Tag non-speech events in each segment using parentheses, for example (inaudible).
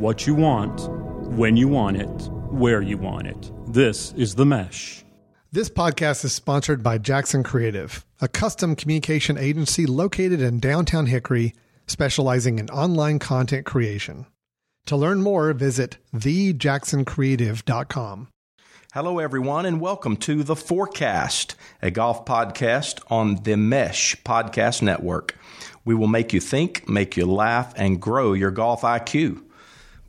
what you want, when you want it, where you want it. This is The Mesh. This podcast is sponsored by Jackson Creative, a custom communication agency located in downtown Hickory, specializing in online content creation. To learn more, visit thejacksoncreative.com. Hello, everyone, and welcome to The FORE! Cast, a golf podcast on the Mesh Podcast Network. We will make you think, make you laugh, and grow your golf IQ.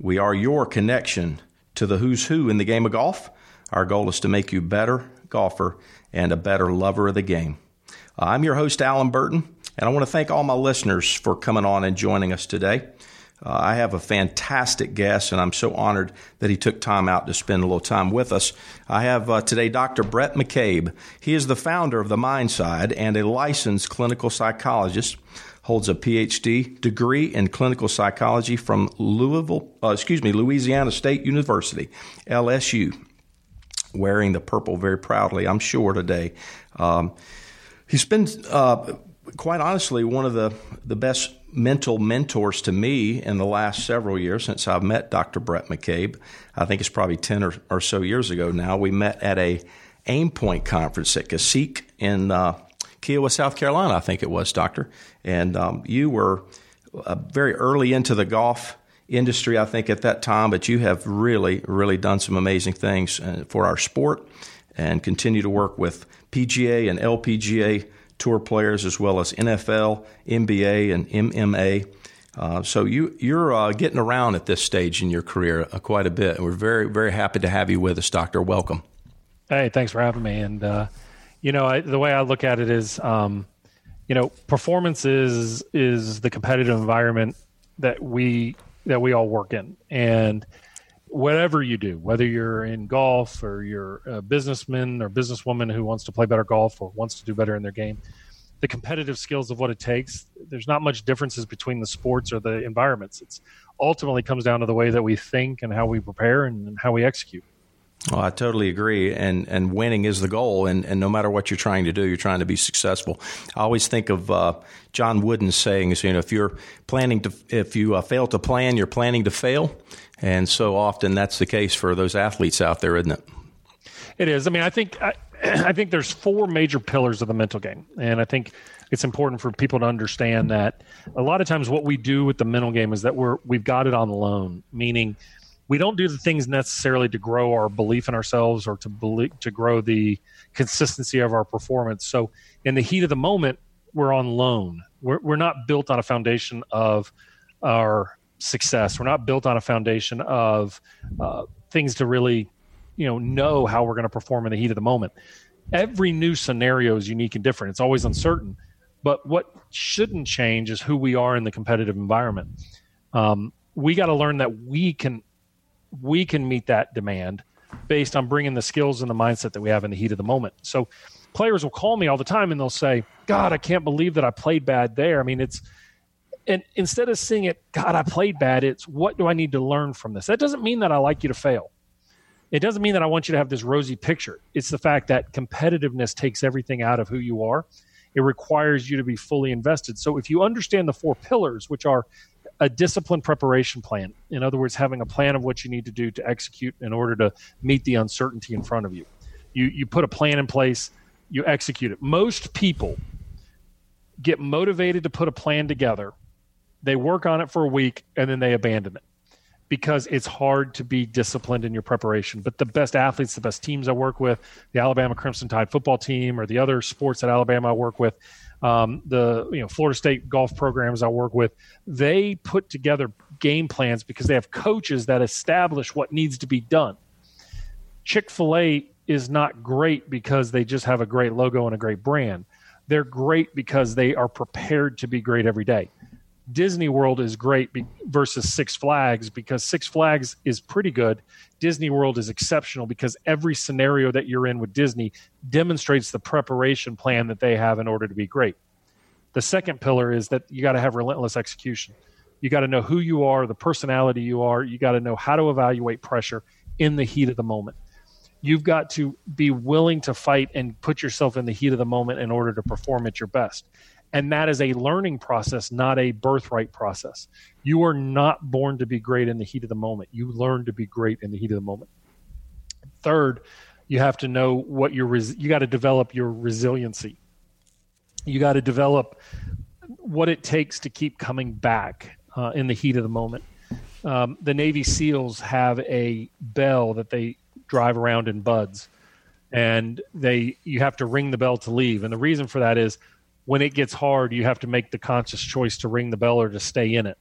We are your connection to the who's who in the game of golf. Our goal is to make you a better golfer and a better lover of the game. Uh, I'm your host, Allen Burton, and I want to thank all my listeners for coming on and joining us today. Uh, I have a fantastic guest, and I'm so honored that he took time out to spend a little time with us. I have uh, today Dr. Bhrett McCabe. He is the founder of the MindSide and a licensed clinical psychologist holds a PhD degree in clinical psychology from Louisville, uh, excuse me, Louisiana State University, LSU. Wearing the purple very proudly, I'm sure today. Um, he's been, uh, quite honestly, one of the the best mental mentors to me in the last several years since I've met Dr. Bhrett McCabe. I think it's probably 10 or, or so years ago now. We met at a Aimpoint conference at Cassique in uh, Kiawah, South Carolina, I think it was, Doctor. And um, you were uh, very early into the golf industry, I think, at that time, but you have really, really done some amazing things uh, for our sport and continue to work with PGA and LPGA tour players as well as NFL, NBA, and MMA. Uh, so you you're uh, getting around at this stage in your career uh, quite a bit, and we're very very happy to have you with us, Doctor. Welcome. Hey, thanks for having me. And uh, you know, I, the way I look at it is, um, you know, performance is is the competitive environment that we that we all work in, and whatever you do, whether you're in golf or you're a businessman or businesswoman who wants to play better golf or wants to do better in their game, the competitive skills of what it takes, there's not much differences between the sports or the environments. It's ultimately comes down to the way that we think and how we prepare and how we execute. Well, I totally agree, and and winning is the goal, and, and no matter what you're trying to do, you're trying to be successful. I always think of uh, John Wooden's sayings. You know, if you're planning to, if you uh, fail to plan, you're planning to fail, and so often that's the case for those athletes out there, isn't it? It is. I mean, I think I, (clears throat) I think there's four major pillars of the mental game, and I think it's important for people to understand that a lot of times what we do with the mental game is that we're we've got it on the loan, meaning we don't do the things necessarily to grow our belief in ourselves or to believe, to grow the consistency of our performance. So in the heat of the moment, we're on loan. We're, we're not built on a foundation of our success. We're not built on a foundation of uh, things to really, you know, know how we're going to perform in the heat of the moment. Every new scenario is unique and different. It's always uncertain. But what shouldn't change is who we are in the competitive environment. Um, we got to learn that we can we can meet that demand based on bringing the skills and the mindset that we have in the heat of the moment. So players will call me all the time and they'll say, God, I can't believe that I played bad there. I mean, it's, and instead of seeing it, God, I played bad, it's what do I need to learn from this? That doesn't mean that I like you to fail. It doesn't mean that I want you to have this rosy picture. It's the fact that competitiveness takes everything out of who you are. It requires you to be fully invested. So if you understand the four pillars, which are a disciplined preparation plan. In other words, having a plan of what you need to do to execute in order to meet the uncertainty in front of you. You you put a plan in place, you execute it. Most people get motivated to put a plan together. They work on it for a week and then they abandon it because it's hard to be disciplined in your preparation. But the best athletes, the best teams I work with, the Alabama Crimson Tide football team or the other sports at Alabama I work with, um, the you know Florida State golf programs I work with, they put together game plans because they have coaches that establish what needs to be done. Chick Fil A is not great because they just have a great logo and a great brand. They're great because they are prepared to be great every day. Disney World is great be- versus Six Flags because Six Flags is pretty good. Disney World is exceptional because every scenario that you're in with Disney demonstrates the preparation plan that they have in order to be great. The second pillar is that you got to have relentless execution. You got to know who you are, the personality you are. You got to know how to evaluate pressure in the heat of the moment. You've got to be willing to fight and put yourself in the heat of the moment in order to perform at your best And that is a learning process, not a birthright process. You are not born to be great in the heat of the moment. You learn to be great in the heat of the moment. Third, you have to know what your res- you got to develop your resiliency. You got to develop what it takes to keep coming back uh, in the heat of the moment. Um, the Navy SEALs have a bell that they drive around in BUD/S, and they you have to ring the bell to leave. And the reason for that is when it gets hard, you have to make the conscious choice to ring the bell or to stay in it.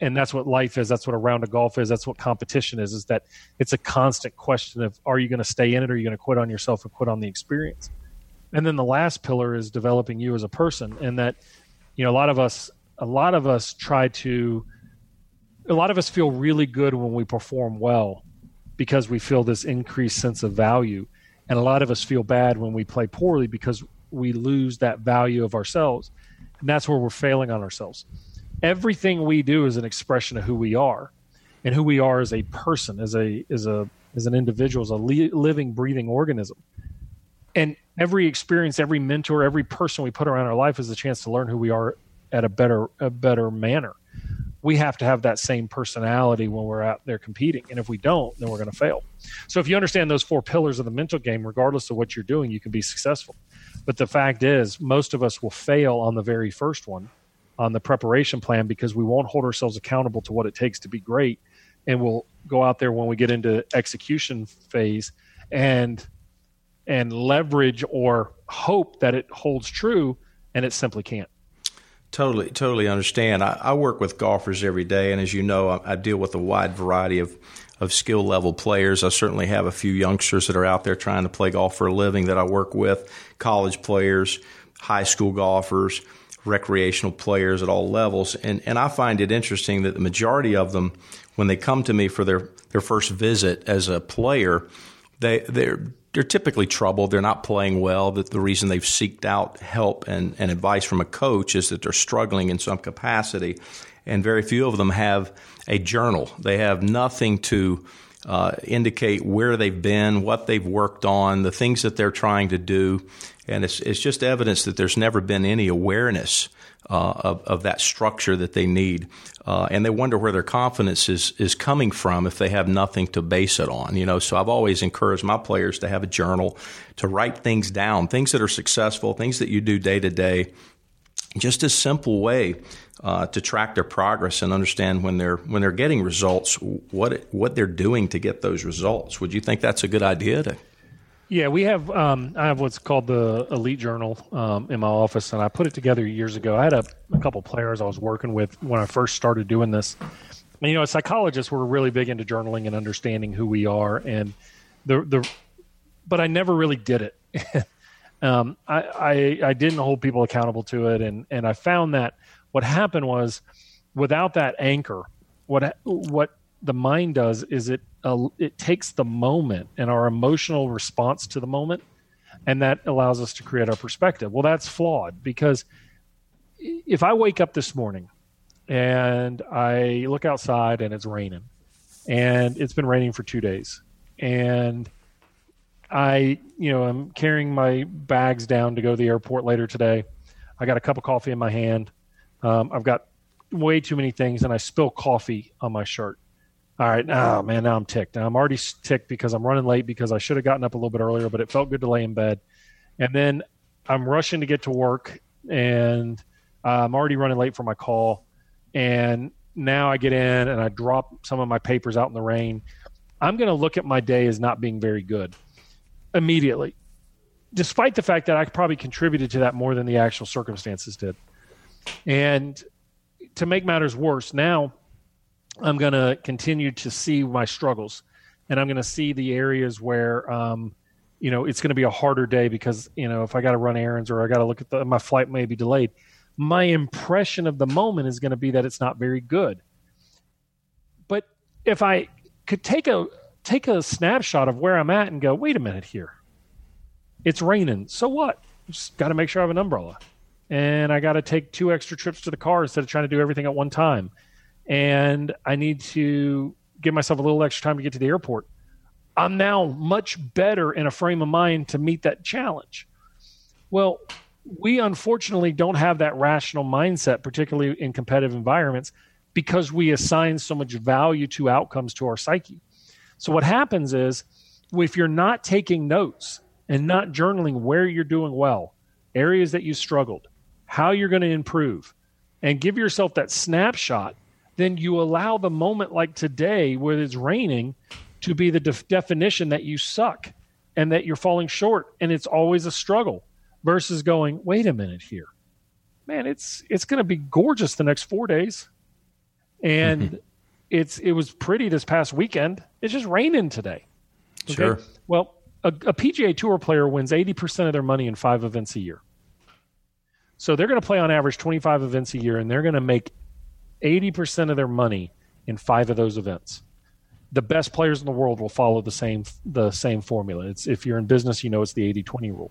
And that's what life is. That's what a round of golf is. That's what competition is. Is that it's a constant question of are you going to stay in it or are you going to quit on yourself or quit on the experience? And then the last pillar is developing you as a person. And that, you know, a lot of us, a lot of us try to, a lot of us feel really good when we perform well because we feel this increased sense of value. And a lot of us feel bad when we play poorly because we lose that value of ourselves. And that's where we're failing on ourselves. Everything we do is an expression of who we are and who we are as a person, as a as a as an individual, as a li- living, breathing organism. And every experience, every mentor, every person we put around our life is a chance to learn who we are at a better a better manner. We have to have that same personality when we're out there competing. And if we don't, then we're going to fail. So if you understand those four pillars of the mental game, regardless of what you're doing, you can be successful. But the fact is, most of us will fail on the very first one, on the preparation plan, because we won't hold ourselves accountable to what it takes to be great. And we'll go out there when we get into execution phase and and leverage or hope that it holds true, and it simply can't. Totally, totally understand. I, I, work with golfers every day, and as you know, I, I, deal with a wide variety of, of skill level players. I certainly have a few youngsters that are out there trying to play golf for a living that I work with, college players, high school golfers, recreational players at all levels. And, and I find it interesting that the majority of them, when they come to me for their, their first visit as a player, they, they're, they're typically troubled. They're not playing well. That the reason they've seeked out help and, and advice from a coach is that they're struggling in some capacity. And very few of them have a journal. They have nothing to uh, indicate where they've been, what they've worked on, the things that they're trying to do. And it's, it's just evidence that there's never been any awareness uh, of, of that structure that they need. Uh, and they wonder where their confidence is, is coming from if they have nothing to base it on. You know, so I've always encouraged my players to have a journal, to write things down, things that are successful, things that you do day to day. Just a simple way uh, to track their progress and understand when they're when they're getting results, what what they're doing to get those results. Would you think that's a good idea to yeah, we have. Um, I have what's called the Elite Journal um, in my office, and I put it together years ago. I had a, a, couple players I was working with when I first started doing this. And, you know, psychologists, we're really big into journaling and understanding who we are, and the the. But I never really did it. (laughs) um, I, I I didn't hold people accountable to it, and and I found that what happened was, without that anchor, what what the mind does is it uh, it takes the moment and our emotional response to the moment and that allows us to create our perspective. Well that's flawed because if i wake up this morning and i look outside and it's raining and it's been raining for two days and i you know i'm carrying my bags down to go to the airport later today. I got a cup of coffee in my hand. Um, i've got way too many things and i spill coffee on my shirt all right, oh man, now I'm ticked. Now I'm already ticked because I'm running late because I should have gotten up a little bit earlier, but it felt good to lay in bed. And then I'm rushing to get to work, and uh, I'm already running late for my call. And now I get in and I drop some of my papers out in the rain. I'm going to look at my day as not being very good immediately, despite the fact that I probably contributed to that more than the actual circumstances did. And to make matters worse, now I'm going to continue to see my struggles, and I'm going to see the areas where, um, you know, it's going to be a harder day because you know if I got to run errands or I got to look at the, my flight may be delayed. My impression of the moment is going to be that it's not very good. But if I could take a take a snapshot of where I'm at and go, wait a minute here, it's raining. So what? Just got to make sure I have an umbrella, and I got to take two extra trips to the car instead of trying to do everything at one time and I need to give myself a little extra time to get to the airport. I'm now much better in a frame of mind to meet that challenge. Well, we unfortunately don't have that rational mindset, particularly in competitive environments, because we assign so much value to outcomes to our psyche. So what happens is if you're not taking notes and not journaling where you're doing well, areas that you struggled, how you're going to improve, and give yourself that snapshot, then you allow the moment like today where it's raining to be the def- definition that you suck and that you're falling short and it's always a struggle versus going, wait a minute here. Man, it's it's going to be gorgeous the next 4 days. And mm-hmm. it's it was pretty this past weekend. It's just raining today. Okay? Sure. Well, a, a PGA Tour player wins 80% of their money in 5 events a year. So they're going to play on average 25 events a year and they're going to make 80% of their money in 5 of those events the best players in the world will follow the same the same formula. It's if you're in business, you know it's the 80-20 rule.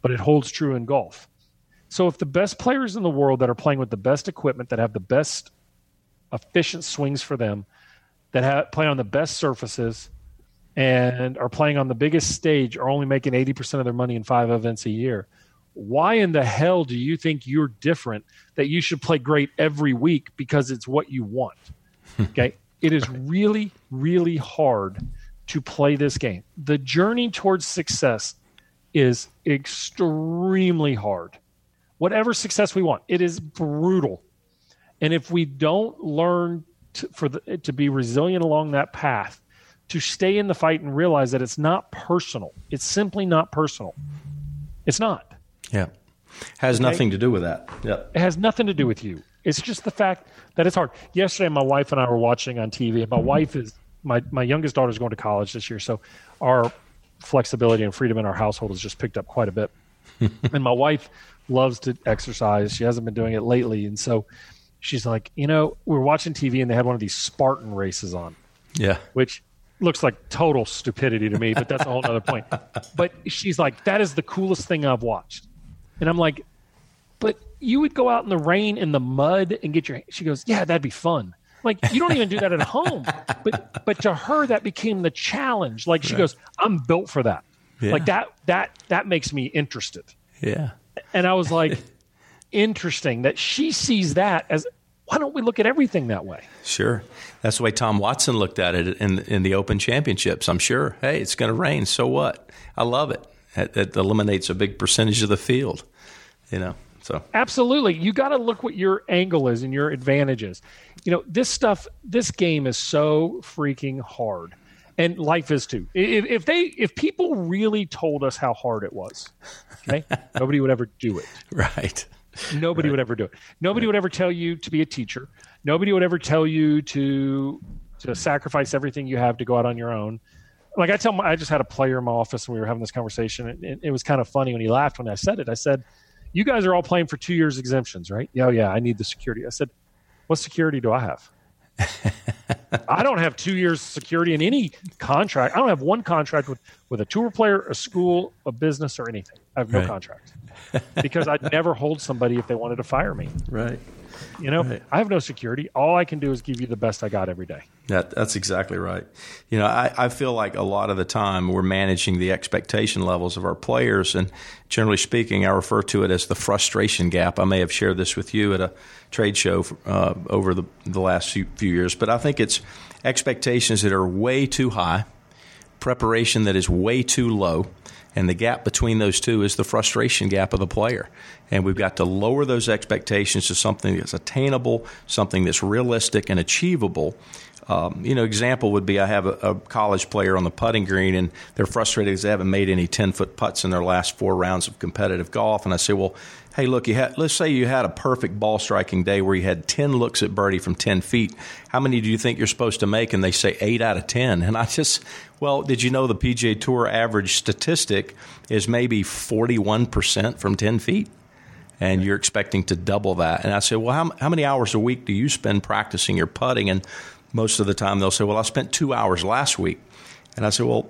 But it holds true in golf. So if the best players in the world that are playing with the best equipment that have the best efficient swings for them, that have, play on the best surfaces and are playing on the biggest stage are only making 80% of their money in 5 events a year. Why in the hell do you think you're different that you should play great every week because it's what you want? (laughs) Okay? It is really, really hard to play this game. The journey towards success is extremely hard. Whatever success we want, it is brutal. And if we don't learn to, for the, to be resilient along that path, to stay in the fight and realize that it's not personal, it's simply not personal. It's not. Yeah. Has okay? nothing to do with that. Yeah. It has nothing to do with you. It's just the fact that it's hard. Yesterday, my wife and I were watching on TV, and my mm-hmm. wife is my my youngest daughter's going to college this year, so our flexibility and freedom in our household has just picked up quite a bit. (laughs) and my wife loves to exercise. She hasn't been doing it lately, and so she's like, you know, we are watching TV and they had one of these Spartan races on. Yeah, which looks like total stupidity to me, but that's a whole other point. (laughs) But she's like, that is the coolest thing I've watched, and I'm like, but you would go out in the rain in the mud and get your she goes yeah that'd be fun. Like you don't even do that at home. But but to her that became the challenge. Like she right. goes i'm built for that. Yeah. like that that that makes me interested. Yeah. And i was like interesting that she sees that as why don't we look at everything that way? Sure. That's the way tom watson looked at it in in the open championships i'm sure. Hey it's going to rain so what? I love it it, it eliminates a big percentage of the field you know so absolutely, you got to look what your angle is and your advantages. You know, this stuff, this game is so freaking hard, and life is too. If, if they, if people really told us how hard it was, okay, (laughs) nobody would ever do it. Right. Nobody right. would ever do it. Nobody right. would ever tell you to be a teacher. Nobody would ever tell you to to sacrifice everything you have to go out on your own. Like I tell my, I just had a player in my office and we were having this conversation, and it, it was kind of funny when he laughed when I said it. I said you guys are all playing for two years exemptions, right? Yeah, oh, yeah, I need the security. I said, what security do I have? (laughs) I don't have two years security in any contract. I don't have one contract with, with a tour player, a school, a business, or anything. I have no right. contract because I'd never hold somebody if they wanted to fire me. Right. You know, right. I have no security. All I can do is give you the best I got every day. That, that's exactly right. You know, I, I feel like a lot of the time we're managing the expectation levels of our players. And generally speaking, I refer to it as the frustration gap. I may have shared this with you at a trade show uh, over the, the last few, few years, but I think it's expectations that are way too high, preparation that is way too low and the gap between those two is the frustration gap of the player. And we've got to lower those expectations to something that's attainable, something that's realistic and achievable. Um, you know, example would be I have a, a, college player on the putting green, and they're frustrated because they haven't made any ten foot putts in their last four rounds of competitive golf. And I say, well, hey, look, you had, let's say you had a perfect ball striking day where you had 10 looks at birdie from 10 feet. How many do you think you're supposed to make? And they say 8 out of 10. And I just, well, did you know the PGA Tour average statistic is maybe 41% from 10 feet? And you're expecting to double that. And I say, well, how, how many hours a week do you spend practicing your putting? And most of the time they'll say, well, I spent two hours last week. And I say, well,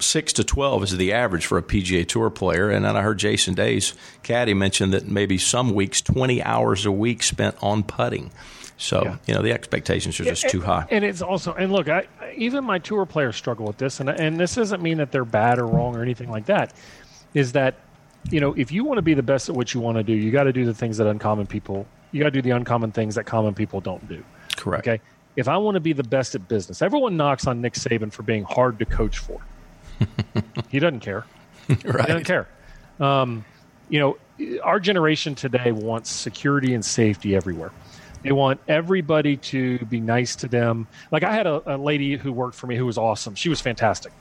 six to twelve is the average for a PGA Tour player. And then I heard Jason Day's caddy mention that maybe some weeks twenty hours a week spent on putting. So yeah. you know the expectations are just yeah, too high. And it's also and look, I, even my tour players struggle with this, and and this doesn't mean that they're bad or wrong or anything like that. Is that you know, if you want to be the best at what you want to do, you got to do the things that uncommon people. You got to do the uncommon things that common people don't do. Correct. Okay. If I want to be the best at business, everyone knocks on Nick Saban for being hard to coach for. (laughs) he doesn't care. (laughs) right. He doesn't care. Um, you know, our generation today wants security and safety everywhere. They want everybody to be nice to them. Like I had a, a lady who worked for me who was awesome. She was fantastic.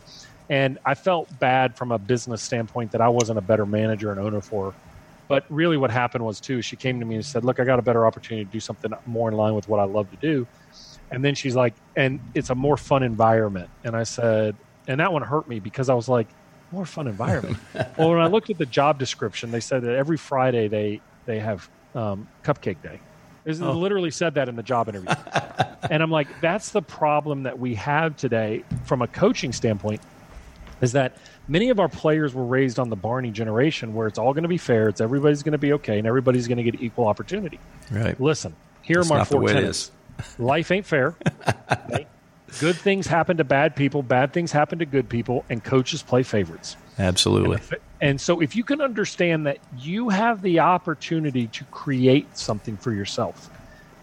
And I felt bad from a business standpoint that I wasn't a better manager and owner for her. But really, what happened was, too, she came to me and said, Look, I got a better opportunity to do something more in line with what I love to do. And then she's like, And it's a more fun environment. And I said, And that one hurt me because I was like, More fun environment. (laughs) well, when I looked at the job description, they said that every Friday they, they have um, cupcake day. It Oh. literally said that in the job interview. (laughs) and I'm like, that's the problem that we have today from a coaching standpoint is that many of our players were raised on the Barney generation where it's all going to be fair, it's everybody's going to be okay, and everybody's going to get equal opportunity. Right. Listen, here That's are my four tenets. Life ain't fair. okay? (laughs) Good things happen to bad people, bad things happen to good people, and coaches play favorites. Absolutely. And so, if you can understand that you have the opportunity to create something for yourself,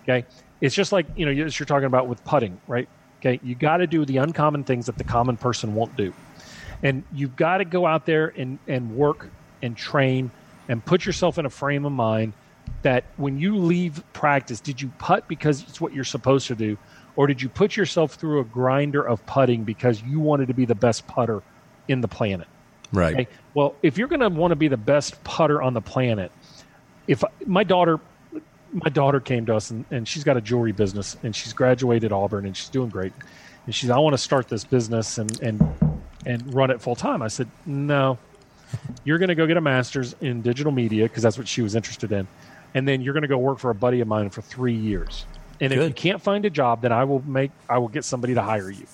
okay, it's just like you know, as you're talking about with putting, right? Okay, you got to do the uncommon things that the common person won't do, and you've got to go out there and and work and train and put yourself in a frame of mind that when you leave practice, did you putt because it's what you're supposed to do, or did you put yourself through a grinder of putting because you wanted to be the best putter in the planet? Right. Okay. Well, if you're going to want to be the best putter on the planet, if my daughter, my daughter came to us and, and she's got a jewelry business and she's graduated Auburn and she's doing great, and she's I want to start this business and and and run it full time. I said no, you're going to go get a master's in digital media because that's what she was interested in, and then you're going to go work for a buddy of mine for three years. And if you can't find a job, then I will make I will get somebody to hire you.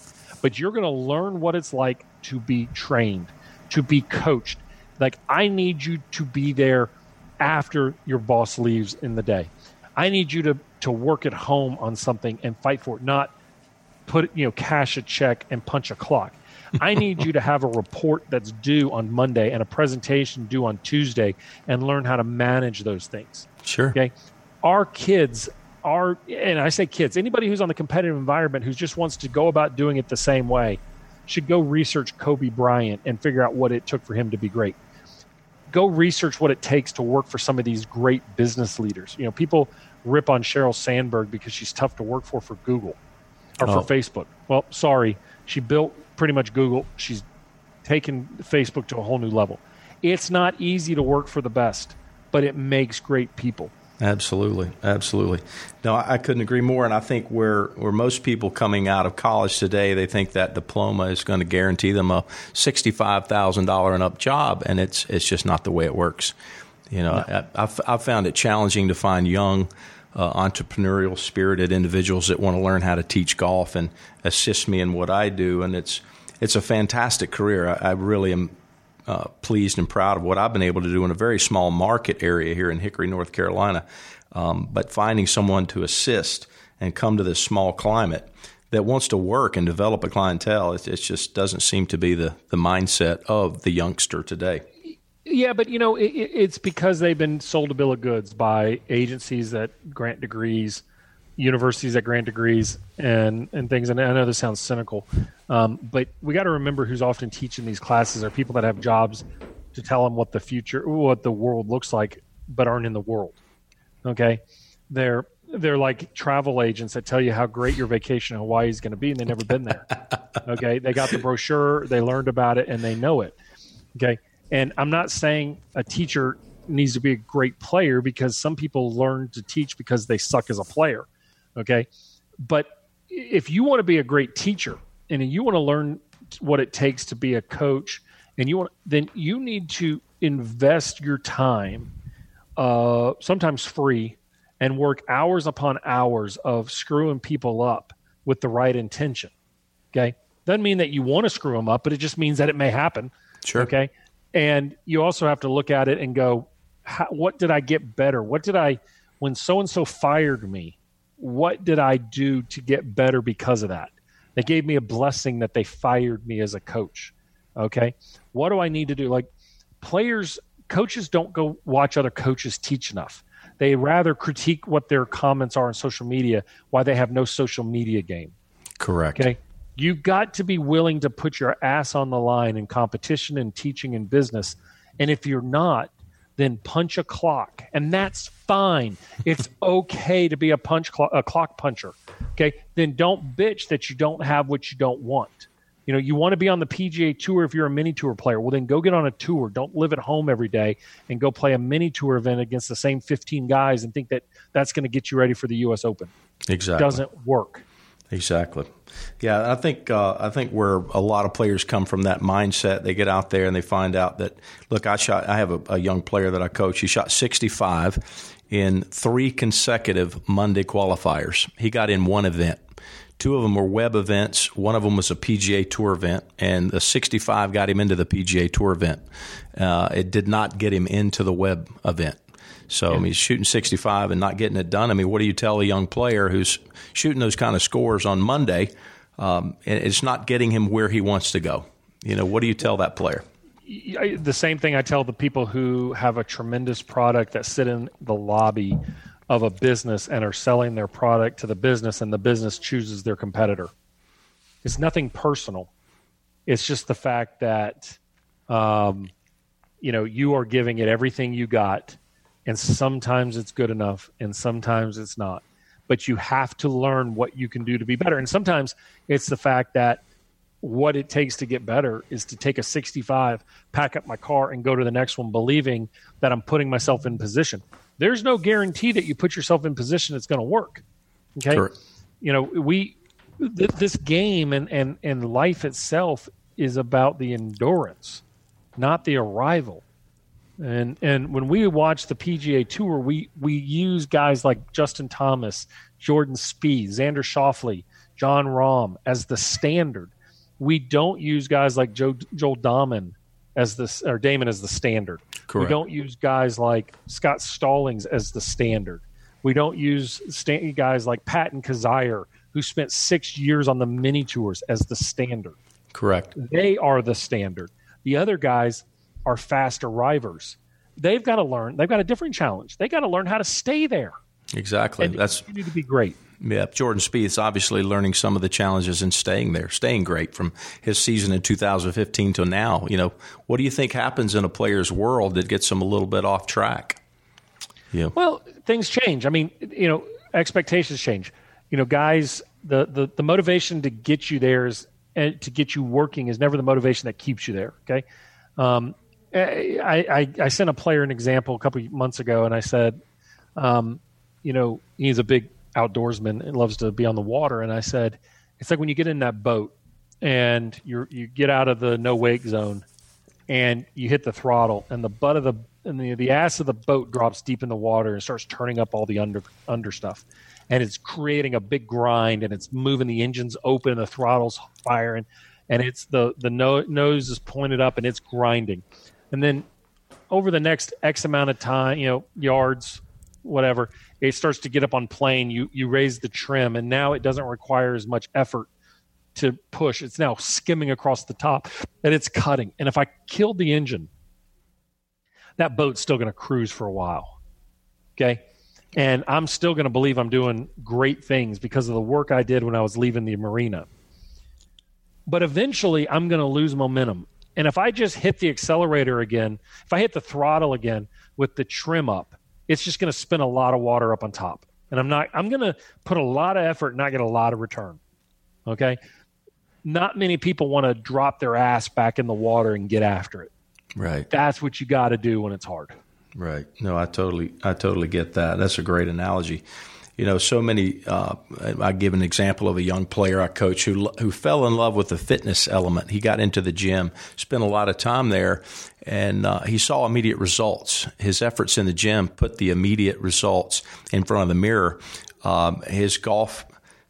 But you're going to learn what it's like to be trained, to be coached. Like I need you to be there after your boss leaves in the day. I need you to to work at home on something and fight for it, not put you know cash a check and punch a clock. (laughs) I need you to have a report that's due on Monday and a presentation due on Tuesday and learn how to manage those things. Sure. Okay. Our kids are, and I say kids, anybody who's on the competitive environment who just wants to go about doing it the same way should go research Kobe Bryant and figure out what it took for him to be great. Go research what it takes to work for some of these great business leaders. You know, people rip on Sheryl Sandberg because she's tough to work for for Google or Oh. for Facebook. Well, sorry, she built pretty much Google. She's taken Facebook to a whole new level. It's not easy to work for the best, but it makes great people. Absolutely, absolutely. No, I couldn't agree more. And I think where where most people coming out of college today, they think that diploma is going to guarantee them a sixty five thousand dollar and up job, and it's it's just not the way it works. You know, I, I've, I've found it challenging to find young, uh, entrepreneurial spirited individuals that want to learn how to teach golf and assist me in what I do, and it's it's a fantastic career. I, I really am uh, pleased and proud of what I've been able to do in a very small market area here in Hickory, North Carolina. Um, but finding someone to assist and come to this small climate that wants to work and develop a clientele, it, it just doesn't seem to be the, the mindset of the youngster today. Yeah, but you know, it, it- it's because they've been sold a bill of goods by agencies that grant degrees, universities that grant degrees, and and things. And I know this sounds cynical, um, but we got to remember who's often teaching these classes are people that have jobs to tell them what the future, what the world looks like, but aren't in the world. Okay, they're they're like travel agents that tell you how great your vacation in Hawaii is going to be, and they've never been there. (laughs) Okay, they got the brochure, they learned about it, and they know it. Okay. And I'm not saying a teacher needs to be a great player because some people learn to teach because they suck as a player. Okay. But if you want to be a great teacher and you want to learn what it takes to be a coach and you want then you need to invest your time uh, sometimes free and work hours upon hours of screwing people up with the right intention okay doesn't mean that you want to screw them up but it just means that it may happen Sure. Okay. And you also have to look at it and go, what did I get better? What did I, when so and so fired me, what did I do to get better because of that? They gave me a blessing that they fired me as a coach. Okay. What do I need to do? Like players coaches don't go watch other coaches teach enough. They rather critique what their comments are on social media, why they have no social media game. Correct. Okay. You got to be willing to put your ass on the line in competition and teaching and business. And if you're not, then punch a clock. And that's fine. It's (laughs) okay to be a punch clock, a clock puncher. Okay. Then don't bitch that you don't have what you don't want. You know, you want to be on the PGA Tour if you're a mini tour player. Well, then go get on a tour. Don't live at home every day and go play a mini tour event against the same 15 guys and think that that's going to get you ready for the U.S. Open. Exactly. Doesn't work. Exactly. Yeah, I think uh, I think where a lot of players come from that mindset, they get out there and they find out that look, I shot. I have a, a young player that I coach. He shot 65 in three consecutive Monday qualifiers. He got in one event. Two of them were web events. One of them was a PGA Tour event, and the 65 got him into the PGA Tour event. Uh, it did not get him into the web event. So yeah. I mean, he's shooting 65 and not getting it done. I mean, what do you tell a young player who's shooting those kind of scores on Monday? Um, and it's not getting him where he wants to go. You know, what do you tell that player? The same thing I tell the people who have a tremendous product that sit in the lobby of a business and are selling their product to the business and the business chooses their competitor. It's nothing personal. It's just the fact that um, you know you are giving it everything you got and sometimes it's good enough and sometimes it's not but you have to learn what you can do to be better and sometimes it's the fact that what it takes to get better is to take a 65 pack up my car and go to the next one believing that i'm putting myself in position there's no guarantee that you put yourself in position it's going to work. Okay, Correct. you know we th- this game and and and life itself is about the endurance, not the arrival. And and when we watch the PGA Tour, we we use guys like Justin Thomas, Jordan Spieth, Xander Schauffele, Jon Rahm as the standard. We don't use guys like Joe Joel Dahmen as the or Dahmen as the standard. Correct. We don't use guys like Scott Stallings as the standard. We don't use st- guys like Patton Kizzire, who spent six years on the mini tours, as the standard. Correct. They are the standard. The other guys are fast arrivers. They've got to learn. They've got a different challenge. They got to learn how to stay there. Exactly. And That's need to be great. Yeah, Jordan Spieth's obviously learning some of the challenges and staying there, staying great from his season in 2015 to now. You know, what do you think happens in a player's world that gets them a little bit off track? Yeah. Well, things change. I mean, you know, expectations change. You know, guys, the the, the motivation to get you there is and to get you working is never the motivation that keeps you there. Okay. Um, I, I, I sent a player an example a couple months ago, and I said, um, you know, he's a big outdoorsman and loves to be on the water. And I said, it's like when you get in that boat and you you get out of the no wake zone and you hit the throttle and the butt of the and the, the ass of the boat drops deep in the water and starts turning up all the under under stuff. And it's creating a big grind and it's moving the engines open the throttle's firing. And it's the the no, nose is pointed up and it's grinding and then over the next x amount of time you know yards whatever it starts to get up on plane. You you raise the trim and now it doesn't require as much effort to push. It's now skimming across the top and it's cutting. And if i killed the engine that boat's still going to cruise for a while okay? And i'm still going to believe i'm doing great things because of the work i did when i was leaving the marina. But eventually i'm going to lose momentum and if i just hit the accelerator again if i hit the throttle again with the trim up it's just going to spin a lot of water up on top. And I'm not, I'm going to put a lot of effort and not get a lot of return. Okay. Not many people want to drop their ass back in the water and get after it. Right. That's what you got to do when it's hard. Right. No, I totally, I totally get that. That's a great analogy you know, so many. Uh, I give an example of a young player I coach who who fell in love with the fitness element. He got into the gym, spent a lot of time there, and uh, he saw immediate results. His efforts in the gym put the immediate results in front of the mirror. Um, his golf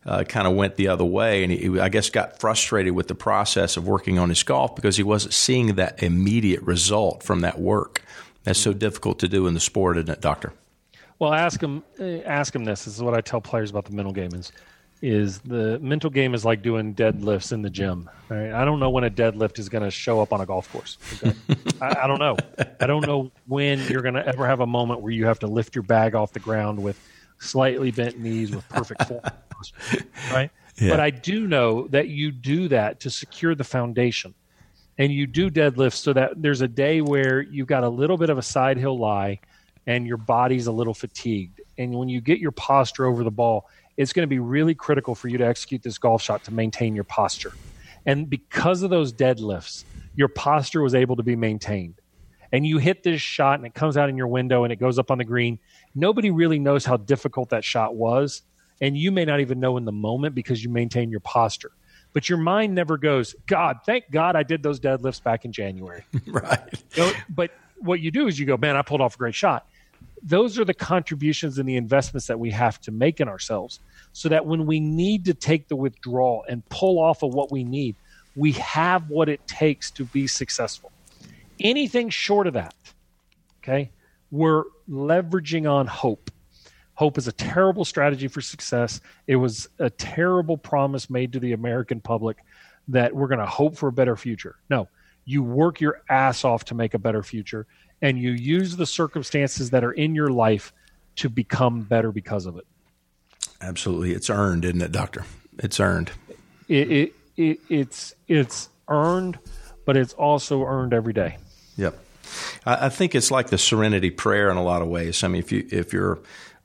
uh, kind of went the other way, and he, I guess, got frustrated with the process of working on his golf because he wasn't seeing that immediate result from that work. That's so difficult to do in the sport, isn't it, Doctor? Well, ask him. Eh, ask him this. This is what I tell players about the mental game: is is the mental game is like doing deadlifts in the gym. Right? I don't know when a deadlift is going to show up on a golf course. Okay? (laughs) I, I, don't know. I don't know when you're going to ever have a moment where you have to lift your bag off the ground with slightly bent knees with perfect form. (laughs) right? Yeah. But I do know that you do that to secure the foundation. And you do deadlifts so that there's a day where you've got a little bit of a side hill lie and your body's a little fatigued. And when you get your posture over the ball, it's going to be really critical for you to execute this golf shot to maintain your posture. And because of those deadlifts, your posture was able to be maintained. And you hit this shot and it comes out in your window and it goes up on the green. Nobody really knows how difficult that shot was. And you may not even know in the moment because you maintain your posture. But your mind never goes, God, thank God I did those deadlifts back in January. (laughs) right. You know, but what you do is you go, man, I pulled off a great shot. Those are the contributions and the investments that we have to make in ourselves so that when we need to take the withdrawal and pull off of what we need, we have what it takes to be successful. Anything short of that, okay, we're leveraging on hope. Hope is a terrible strategy for success. It was a terrible promise made to the American public that we're going to hope for a better future. No, you work your ass off to make a better future and you use the circumstances that are in your life to become better because of it. Absolutely. It's earned, isn't it, doctor? It's earned. It, it, it it's it's earned, but it's also earned every day. Yep. I, I think it's like the serenity prayer in a lot of ways. I mean, if you if you're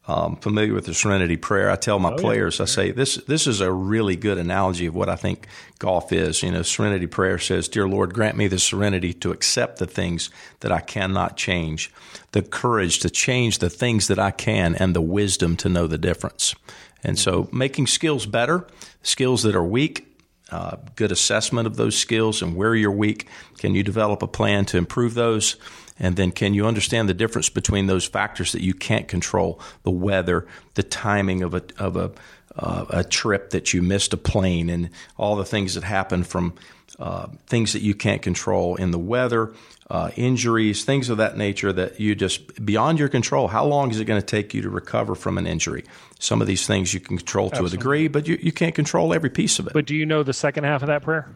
um, familiar with the Serenity Prayer, I tell my oh, players, yeah. I say this this is a really good analogy of what I think golf is. You know, Serenity Prayer says, "Dear Lord, grant me the serenity to accept the things that I cannot change, the courage to change the things that I can, and the wisdom to know the difference." And so, making skills better, skills that are weak, uh, good assessment of those skills and where you're weak. Can you develop a plan to improve those? And then can you understand the difference between those factors that you can't control, the weather, the timing of a, of a, uh, a trip that you missed a plane and all the things that happen from uh, things that you can't control in the weather, uh, injuries, things of that nature that you just beyond your control. How long is it going to take you to recover from an injury? Some of these things you can control to Absolutely. a degree, but you, you can't control every piece of it. But do you know the second half of that prayer?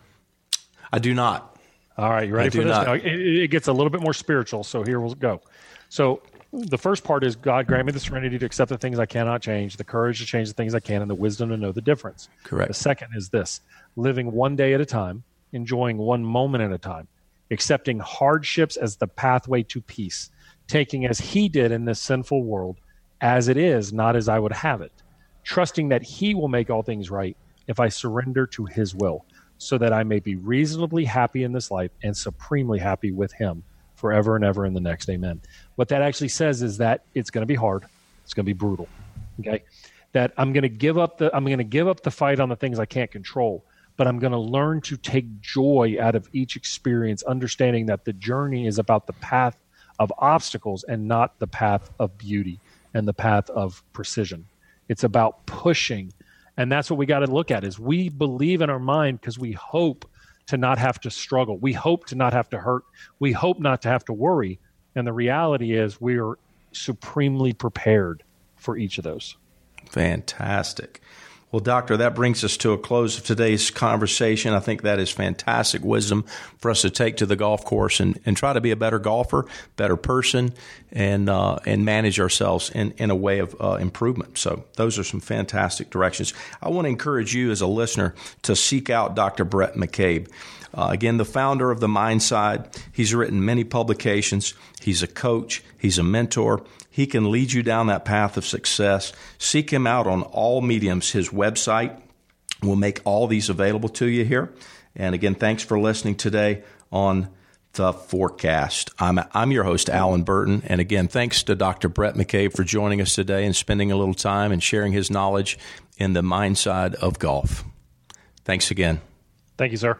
I do not. All right, you ready for this? Now, it, it gets a little bit more spiritual, so here we'll go. So the first part is God grant me the serenity to accept the things I cannot change, the courage to change the things I can, and the wisdom to know the difference. Correct. The second is this living one day at a time, enjoying one moment at a time, accepting hardships as the pathway to peace, taking as He did in this sinful world, as it is, not as I would have it, trusting that He will make all things right if I surrender to His will so that I may be reasonably happy in this life and supremely happy with Him forever and ever in the next. Amen. What that actually says is that it's going to be hard. It's going to be brutal. Okay. That I'm going to give up the I'm going to give up the fight on the things I can't control, but I'm going to learn to take joy out of each experience, understanding that the journey is about the path of obstacles and not the path of beauty and the path of precision. It's about pushing and that's what we got to look at is we believe in our mind because we hope to not have to struggle. We hope to not have to hurt. We hope not to have to worry. And the reality is we are supremely prepared for each of those. Fantastic well, Doctor, that brings us to a close of today's conversation. I think that is fantastic wisdom for us to take to the golf course and, and try to be a better golfer, better person, and uh, and manage ourselves in, in a way of uh, improvement. So those are some fantastic directions. I want to encourage you as a listener to seek out Dr. Bhrett McCabe. Uh, again, the founder of the MindSide. He's written many publications. He's a coach. He's a mentor. He can lead you down that path of success. Seek him out on all mediums. His website will make all these available to you here. And again, thanks for listening today on the FORE! Cast. I'm, I'm your host, Allen Burton. And again, thanks to Dr. Bhrett McCabe for joining us today and spending a little time and sharing his knowledge in the mind side of golf. Thanks again. Thank you, sir.